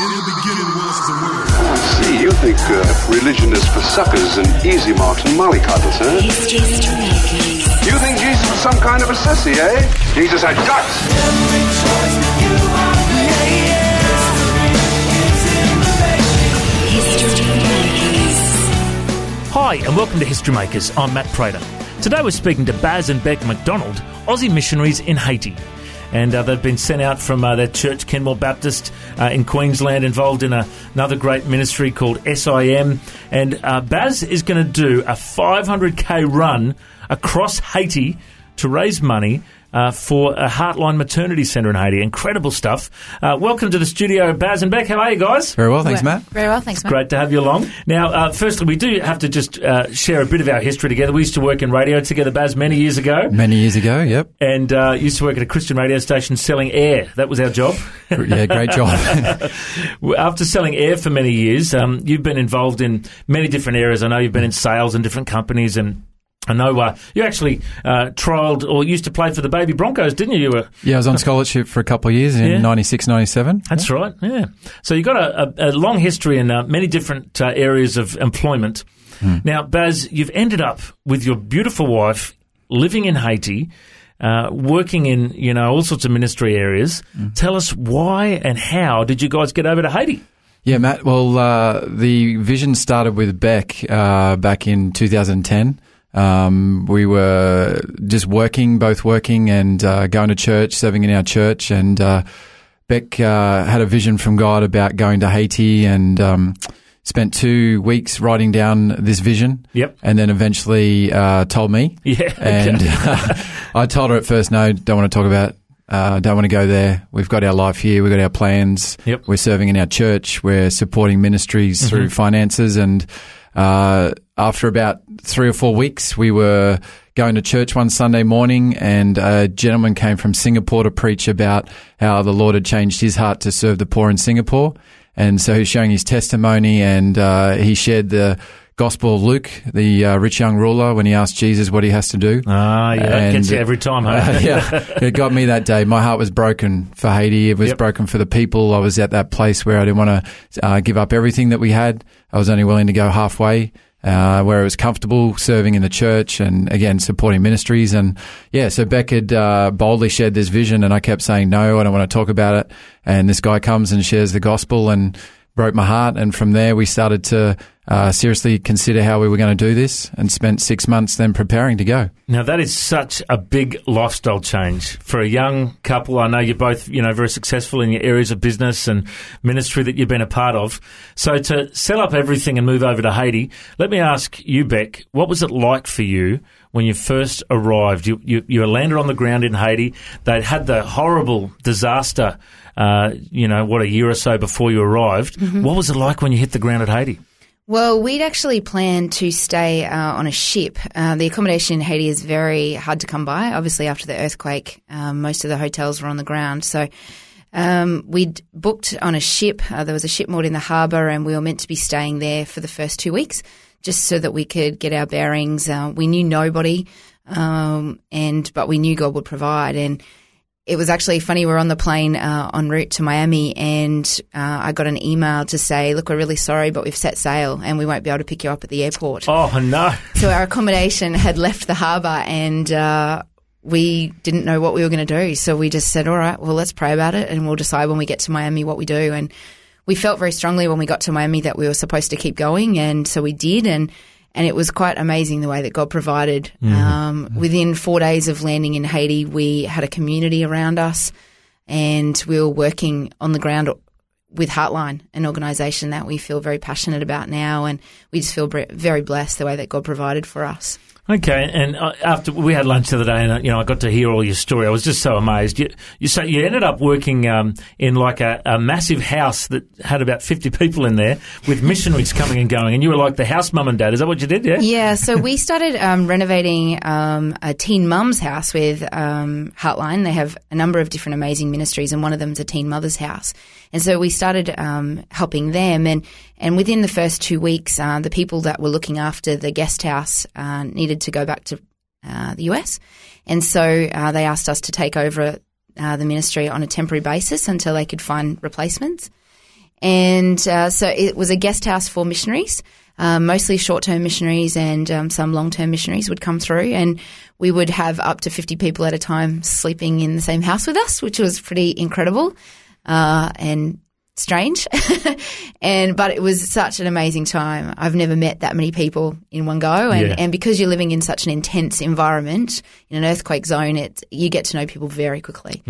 In the beginning was the word. I see. You think uh, religion is for suckers and easy marks and mollycoddles, huh? You think Jesus was some kind of a sissy, eh? Jesus had guts. Hi, and welcome to History Makers. I'm Matt Prater. Today we're speaking to Baz and Beck McDonald, Aussie missionaries in Haiti. And uh, they've been sent out from uh, their church, Kenmore Baptist, uh, in Queensland, involved in a, another great ministry called SIM. And uh, Baz is going to do a 500k run across Haiti to raise money uh, for a Heartline Maternity Centre in Haiti. Incredible stuff. Uh, welcome to the studio, Baz and Beck. How are you guys? Very well, thanks, Matt. Very well, thanks, Matt. Great to have you along. Now, uh, firstly, we do have to just uh, share a bit of our history together. We used to work in radio together, Baz, many years ago, Many years ago, yep. and uh, used to work at a Christian radio station selling air. That was our job. Yeah, great job. After selling air for many years, um, you've been involved in many different areas. I know you've been in sales in different companies and. I know uh, you actually uh, trialled or used to play for the Baby Broncos, didn't you? You were yeah, I was on scholarship for a couple of years in Yeah. 96, 97. That's right. Yeah. So you've got a, a, a long history in uh, many different uh, areas of employment. Now, Baz, you've ended up with your beautiful wife living in Haiti, uh, working in you know all sorts of ministry areas. Tell us why and how did you guys get over to Haiti? Yeah, Matt. Well, uh, the vision started with Beck uh, back in 2010. Um, we were just working, both working and uh, going to church, serving in our church. And uh, Beck uh, had a vision from God about going to Haiti and um, spent two weeks writing down this vision. Yep. And then eventually uh, told me. Yeah. And uh, I told her at first, no, don't want to talk about. Uh, don't want to go there. We've got our life here. We've got our plans. Yep. We're serving in our church. We're supporting ministries through finances. And uh, after about three or four weeks, we were going to church one Sunday morning, and a gentleman came from Singapore to preach about how the Lord had changed his heart to serve the poor in Singapore. And so he's showing his testimony, and uh, he shared the Gospel of Luke, the uh, rich young ruler, when he asked Jesus what he has to do. Ah, yeah, And- gets you every time, huh? Uh, yeah, it got me that day. My heart was broken for Haiti. It was Yep. broken for the people. I was at that place where I didn't want to uh, give up everything that we had. I was only willing to go halfway. Uh, where it was comfortable serving in the church and again supporting ministries and yeah so Beck had uh, boldly shared this vision and I kept saying no I don't want to talk about it and this guy comes and shares the gospel and broke my heart and from there we started to uh, seriously consider how we were going to do this and spent six months then preparing to go Now that is such a big lifestyle change for a young couple. I know you're both, you know, very successful in your areas of business and ministry that you've been a part of. So to sell up everything and move over to Haiti, let me ask you, Beck, what was it like for you when you first arrived? You you, you landed on the ground in Haiti. They'd had the horrible disaster, uh, you know, what a year or so before you arrived. What was it like when you hit the ground at Haiti? Well, we'd actually planned to stay uh, on a ship. Uh, the accommodation in Haiti is very hard to come by. Obviously, after the earthquake, um, most of the hotels were on the ground. So um, we'd booked on a ship. Uh, there was a ship moored in the harbour, and we were meant to be staying there for the first two weeks, just so that we could get our bearings. Uh, we knew nobody, um, and but we knew God would provide. And it was actually funny. We are on the plane uh, en route to Miami, and uh, I got an email to say, "Look, we're really sorry, but we've set sail, and we won't be able to pick you up at the airport." Oh no! So our accommodation had left the harbour, and uh, we didn't know what we were going to do. So we just said, "All right, well, let's pray about it, and we'll decide when we get to Miami what we do." And we felt very strongly when we got to Miami that we were supposed to keep going, and so we did, and. And it was quite amazing the way that God provided. Um, within four days of landing in Haiti, we had a community around us, and we were working on the ground with Heartline, an organisation that we feel very passionate about now, and we just feel very blessed the way that God provided for us. Okay, and uh, after we had lunch the other day, and uh, you know, I got to hear all your story. I was just so amazed. You, you so you ended up working um, in like a, a massive house that had about fifty people in there, with missionaries coming and going, and you were like the house mum and dad. Is that what you did? Yeah. Yeah, so we started um, renovating um, a teen mum's house with um, Heartline. They have a number of different amazing ministries, and one of them is a teen mother's house. And so we started um, helping them, and and within the first two weeks, uh, the people that were looking after the guest house uh, needed to go back to uh, the US, and so uh, they asked us to take over uh, the ministry on a temporary basis until they could find replacements. And uh, so it was a guest house for missionaries. Um, mostly short-term missionaries and um, some long-term missionaries would come through, and we would have up to 50 people at a time sleeping in the same house with us, which was pretty incredible. Uh, and strange. and but it was such an amazing time. I've never met that many people in one go, and, Yeah. and because you're living in such an intense environment in an earthquake zone, it you get to know people very quickly.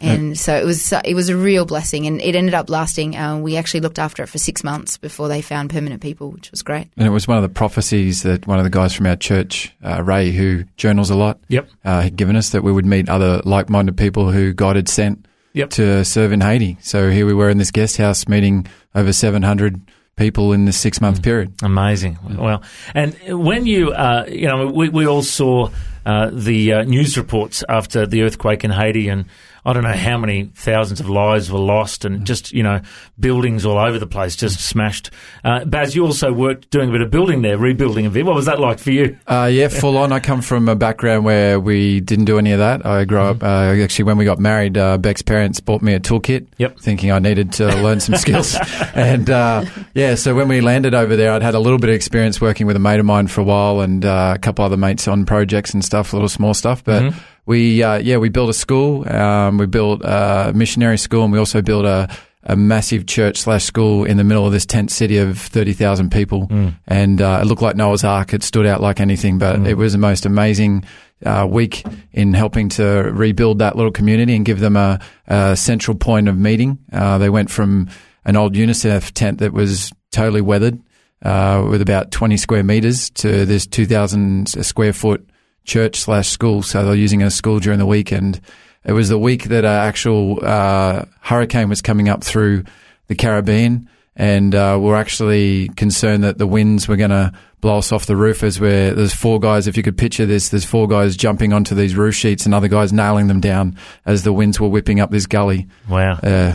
And so it was it was a real blessing, and it ended up lasting. Um, we actually looked after it for six months before they found permanent people, which was great. And it was one of the prophecies that one of the guys from our church, uh, Ray, who journals a lot, Yep. uh, had given us that we would meet other like-minded people who God had sent Yep. to serve in Haiti. So here we were in this guest house meeting over 700 people in this six-month period. Amazing. Well, and when you, uh, you know, we, we all saw uh, the uh, news reports after the earthquake in Haiti, and I don't know how many thousands of lives were lost, and just you know, buildings all over the place just smashed. Uh, Baz, you also worked doing a bit of building there, rebuilding a bit. What was that like for you? Uh, yeah, full on. I come from a background where we didn't do any of that. I grew up, uh, actually, when we got married, uh, Beck's parents bought me a toolkit, Yep. thinking I needed to learn some skills. And uh, yeah, so when we landed over there, I'd had a little bit of experience working with a mate of mine for a while and uh, a couple other mates on projects and stuff, little small stuff. But we, uh, yeah, we built a school, um, we built a missionary school, and we also built a a massive church slash school in the middle of this tent city of 30,000 people. And uh, it looked like Noah's Ark. It stood out like anything, but it was the most amazing uh, week in helping to rebuild that little community and give them a, a central point of meeting. Uh, they went from an old UNICEF tent that was totally weathered uh, with about 20 square meters to this 2,000 square foot church slash school. So they're using a school during the week. And it was the week that an actual uh, hurricane was coming up through the Caribbean. And uh, we're actually concerned that the winds were going to blow us off the roof as we're, there's four guys, if you could picture this, there's four guys jumping onto these roof sheets and other guys nailing them down as the winds were whipping up this gully. Wow. Uh,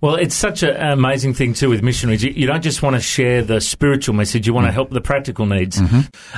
Well, it's such an amazing thing too with missionaries. You, you don't just want to share the spiritual message; you want to help the practical needs.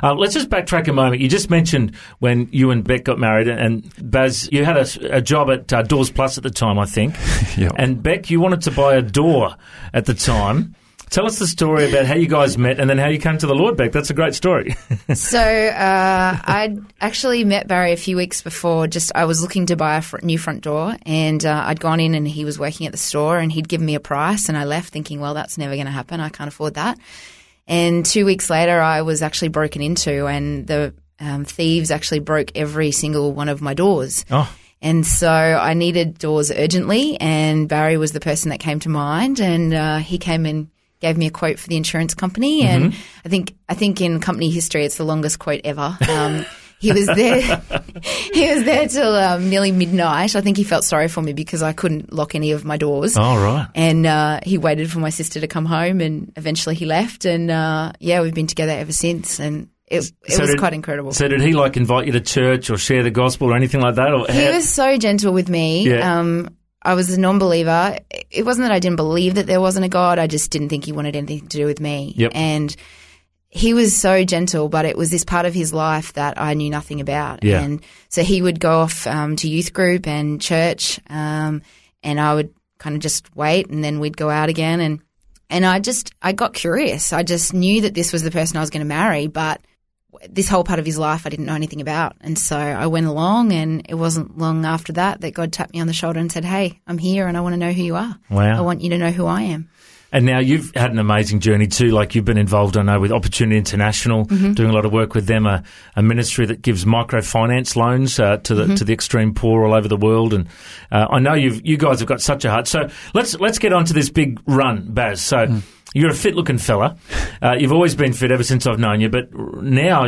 Uh, let's just backtrack a moment. You just mentioned when you and Beck got married, and Baz, you had a, a job at uh, Doors Plus at the time, I think. Yep. And Beck, you wanted to buy a door at the time. Tell us the story about how you guys met and then how you came to the Lord, Beck. That's a great story. So uh, I'd actually met Barry a few weeks before. Just I was looking to buy a fr- new front door, and uh, I'd gone in, and he was working at the store, and he'd given me a price, and I left thinking, well, that's never going to happen. I can't afford that. And two weeks later, I was actually broken into, and the um, thieves actually broke every single one of my doors. oh, And so I needed doors urgently, and Barry was the person that came to mind, and uh, he came and gave me a quote for the insurance company, and I think I think in company history it's the longest quote ever. Um, he was there. he was there till um, nearly midnight. I think he felt sorry for me because I couldn't lock any of my doors. all right. And uh, he waited for my sister to come home, and eventually he left. And uh, yeah, we've been together ever since, and it, it So was did- quite incredible. So, did he like invite you to church or share the gospel or anything like that? Or He how- was so gentle with me. Yeah. Um, I was a non-believer. It wasn't that I didn't believe that there wasn't a God. I just didn't think he wanted anything to do with me. Yep. And he was so gentle, but it was this part of his life that I knew nothing about. Yeah. And so he would go off um, to youth group and church, um, and I would kind of just wait, and then we'd go out again. And and I just I got curious. I just knew that this was the person I was going to marry, but this whole part of his life I didn't know anything about. And so I went along, and it wasn't long after that that God tapped me on the shoulder and said, Hey, I'm here and I want to know who you are. Wow. I want you to know who I am. And now you've had an amazing journey too. Like you've been involved, I know, with Opportunity International, Mm-hmm. doing a lot of work with them, a, a ministry that gives microfinance loans uh, to the Mm-hmm. to the extreme poor all over the world. And uh, I know you've you guys have got such a heart. So let's let's get on to this big run, Baz. So. Mm. You're a fit-looking fella. Uh, you've always been fit ever since I've known you. But now,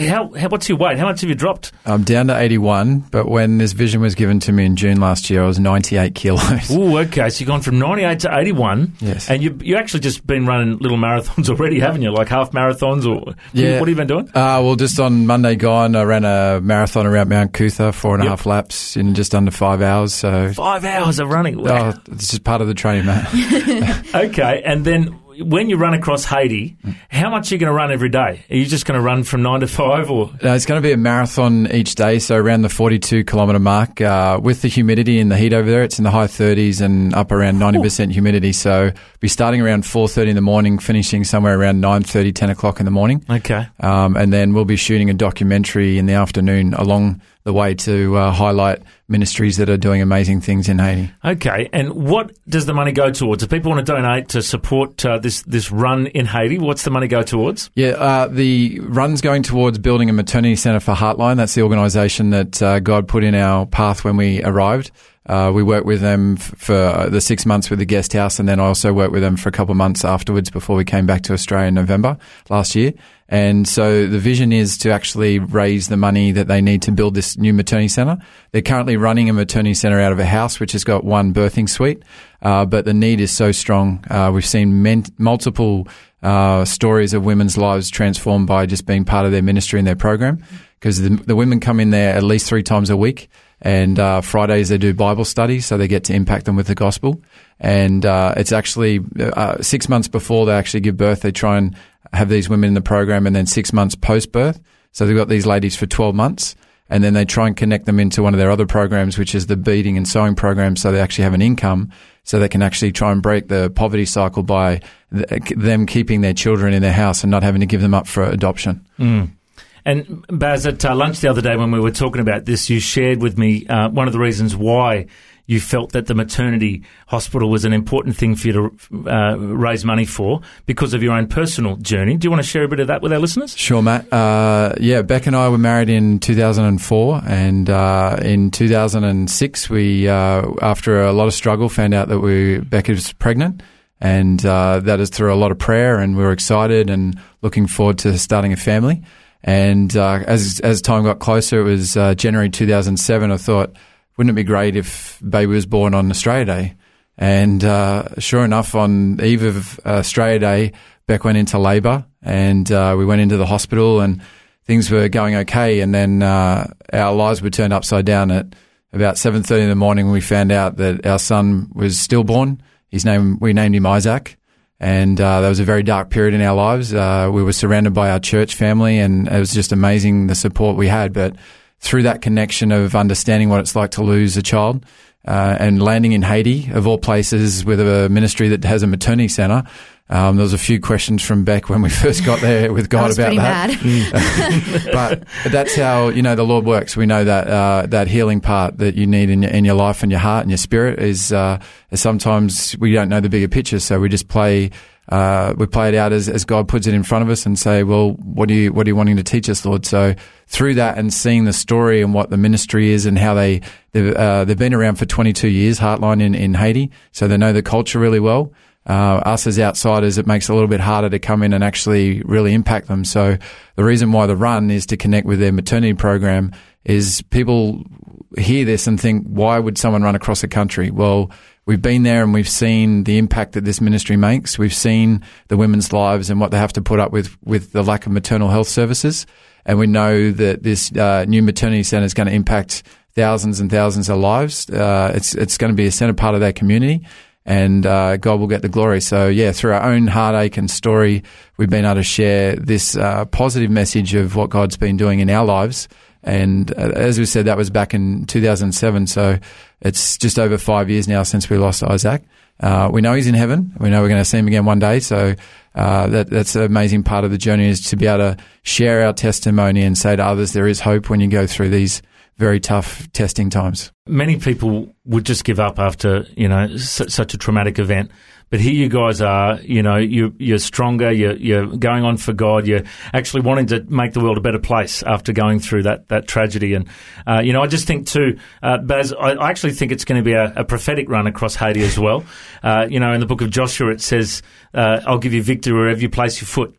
how, how what's your weight? How much have you dropped? I'm down to 81, but when this vision was given to me in June last year, I was 98 kilos. Ooh, okay. So you've gone from 98 to 81. Yes. And you you actually just been running little marathons already, haven't you? Like half marathons or Yeah. what have you been doing? Uh, well, just on Monday gone, I ran a marathon around Mount Coot-tha, four and a Yep. half laps in just under five hours. So, Five hours of running. Wow. oh, it's just part of the training, mate. Okay. And then when you run across Haiti, how much are you going to run every day? Are you just going to run from nine to five, or No, it's going to be a marathon each day, so around the 42 kilometre mark. Uh, with the humidity and the heat over there, it's in the high 30s and up around 90% humidity. So be starting around 4:30 in the morning, finishing somewhere around 9:30, 10 o'clock in the morning. okay? Um, and then we'll be shooting a documentary in the afternoon along the way to uh, highlight ministries that are doing amazing things in Haiti. Okay, and what does the money go towards? If people want to donate to support uh, this this run in Haiti, what's the money go towards? Yeah, uh, the run's going towards building a maternity centre for Heartline. That's the organisation that uh, God put in our path when we arrived. Uh, we worked with them f- for the six months with the guest house, and then I also worked with them for a couple of months afterwards before we came back to Australia in November last year. And so the vision is to actually raise the money that they need to build this new maternity centre. They're currently running a maternity centre out of a house which has got one birthing suite, uh, but the need is so strong. Uh, we've seen men- multiple uh, stories of women's lives transformed by just being part of their ministry and their program because the, the women come in there at least three times a week. And uh, Fridays they do Bible study, so they get to impact them with the gospel. And uh, it's actually uh, six months before they actually give birth, they try and have these women in the program, and then six months post birth. So they've got these ladies for 12 months, and then they try and connect them into one of their other programs, which is the beading and sewing program, so they actually have an income, so they can actually try and break the poverty cycle by th- them keeping their children in their house and not having to give them up for adoption. And Baz, at uh, lunch the other day when we were talking about this, you shared with me uh, one of the reasons why you felt that the maternity hospital was an important thing for you to uh, raise money for because of your own personal journey. Do you want to share a bit of that with our listeners? Sure, Matt. Uh, yeah, Beck and I were married in 2004, and uh, in 2006, we, uh, after a lot of struggle, found out that we Beck was pregnant, and uh, that is through a lot of prayer, and we were excited and looking forward to starting a family. And uh, as as time got closer, it was January 2007. I thought, wouldn't it be great if baby was born on Australia Day? And uh, sure enough, on eve of Australia Day, Beck went into labour, and uh, we went into the hospital, and things were going okay. And then uh, our lives were turned upside down at about 7:30 in the morning. when We found out that our son was stillborn. His name we named him Isaac, and uh, that was a very dark period in our lives. Uh, we were surrounded by our church family, and it was just amazing the support we had. But through that connection of understanding what it's like to lose a child uh, and landing in Haiti, of all places, with a ministry that has a maternity centre, um, there was a few questions from Beck when we first got there with God about that. but that's how you know the Lord works. We know that uh, that healing part that you need in your, in your life and your heart and your spirit is uh, sometimes we don't know the bigger picture, so we just play. Uh, we play it out as, as God puts it in front of us and say, well, what do you, what are you wanting to teach us, Lord? So through that and seeing the story and what the ministry is and how they, they've, uh, they've been around for 22 years, Heartline in, in Haiti. So they know the culture really well. Uh, us as outsiders, it makes it a little bit harder to come in and actually really impact them. So the reason why the run is to connect with their maternity program is people hear this and think, why would someone run across a country? Well, we've been there and we've seen the impact that this ministry makes. We've seen the women's lives and what they have to put up with with the lack of maternal health services. And we know that this uh, new maternity centre is going to impact thousands and thousands of lives. Uh, it's it's going to be a centre part of their community. And uh, God will get the glory. So, yeah, through our own heartache and story, we've been able to share this uh, positive message of what God's been doing in our lives. And uh, as we said, that was back in 2007. So it's just over five years now since we lost Isaac. Uh, we know he's in heaven. We know we're going to see him again one day. So uh, that, that's an amazing part of the journey is to be able to share our testimony and say to others there is hope when you go through these very tough testing times. Many people would just give up after you know su- such a traumatic event. But here you guys are, you know, you, you're stronger, you're, you're going on for God, you're actually wanting to make the world a better place after going through that, that tragedy. And, uh, you know, I just think too, uh, Baz, I, actually think it's going to be a, a prophetic run across Haiti as well. Uh, you know, in the book of Joshua, it says, uh, I'll give you victory wherever you place your foot.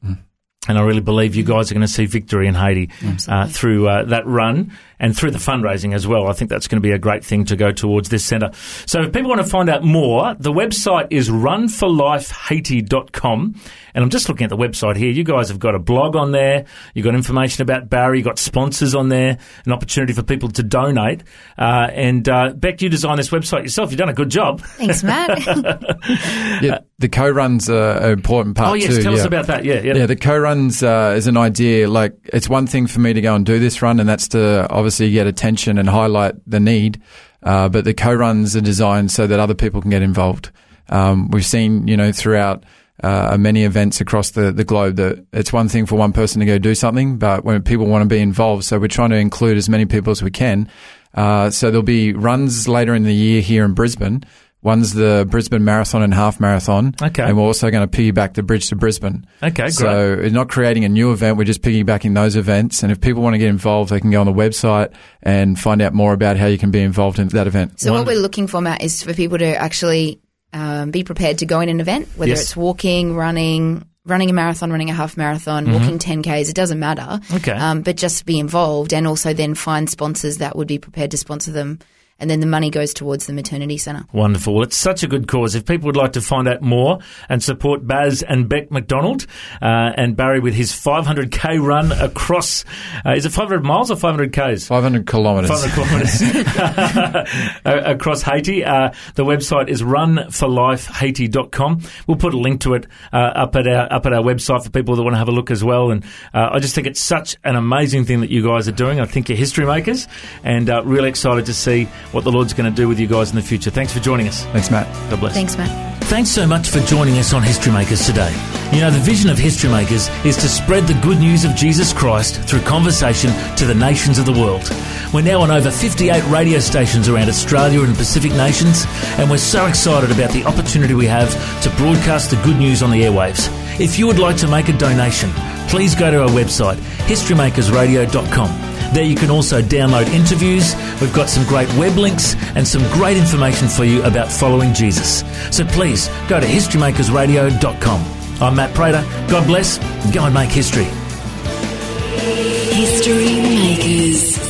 And I really believe you guys are going to see victory in Haiti uh, through uh, that run and through the fundraising as well. I think that's going to be a great thing to go towards this centre. So if people want to find out more, the website is runforlifehaiti.com. And I'm just looking at the website here. You guys have got a blog on there. You've got information about Barry. You've got sponsors on there, an opportunity for people to donate. Uh, and uh, Beck, you designed this website yourself. You've done a good job. Thanks, Matt. yeah, the co-runs are an important part oh, yes, too. tell yeah. us about that. Yeah, yeah. Yeah, the co-runs uh, is an idea. Like, it's one thing for me to go and do this run, and that's to obviously get attention and highlight the need. Uh, but the co-runs are designed so that other people can get involved. Um, we've seen, you know, throughout uh, many events across the, the globe that it's one thing for one person to go do something, but when people want to be involved, so we're trying to include as many people as we can. Uh, so there'll be runs later in the year here in Brisbane. One's the Brisbane Marathon and Half Marathon. Okay. And we're also going to piggyback the Bridge to Brisbane. Okay, great. So it's not creating a new event. We're just piggybacking those events. And if people want to get involved, they can go on the website and find out more about how you can be involved in that event. So what we're looking for, Matt, is for people to actually um, be prepared to go in an event, whether Yes. it's walking, running, running a marathon, running a half marathon, walking 10Ks, it doesn't matter. Mm-hmm. Okay. Um, but just be involved and also then find sponsors that would be prepared to sponsor them. And then the money goes towards the maternity centre. Wonderful. It's such a good cause. If people would like to find out more and support Baz and Beck McDonald uh, and Barry with his 500k run across, uh, is it 500 miles or 500 k's? 500 kilometres. 500 kilometres across Haiti. Uh, the website is runforlifehaiti.com. We'll put a link to it uh, up at our up at our website for people that want to have a look as well. And uh, I just think it's such an amazing thing that you guys are doing. I think you're history makers, and uh, really excited to see what the Lord's going to do with you guys in the future. Thanks for joining us. Thanks, Matt. God bless. Thanks, Matt. Thanks so much for joining us on History Makers today. You know, the vision of History Makers is to spread the good news of Jesus Christ through conversation to the nations of the world. We're now on over 58 radio stations around Australia and Pacific nations, and we're so excited about the opportunity we have to broadcast the good news on the airwaves. If you would like to make a donation, please go to our website, historymakersradio.com. There you can also download interviews. We've got some great web links and some great information for you about following Jesus. So please go to historymakersradio.com. I'm Matt Prater. God bless. Go and make history. History Makers.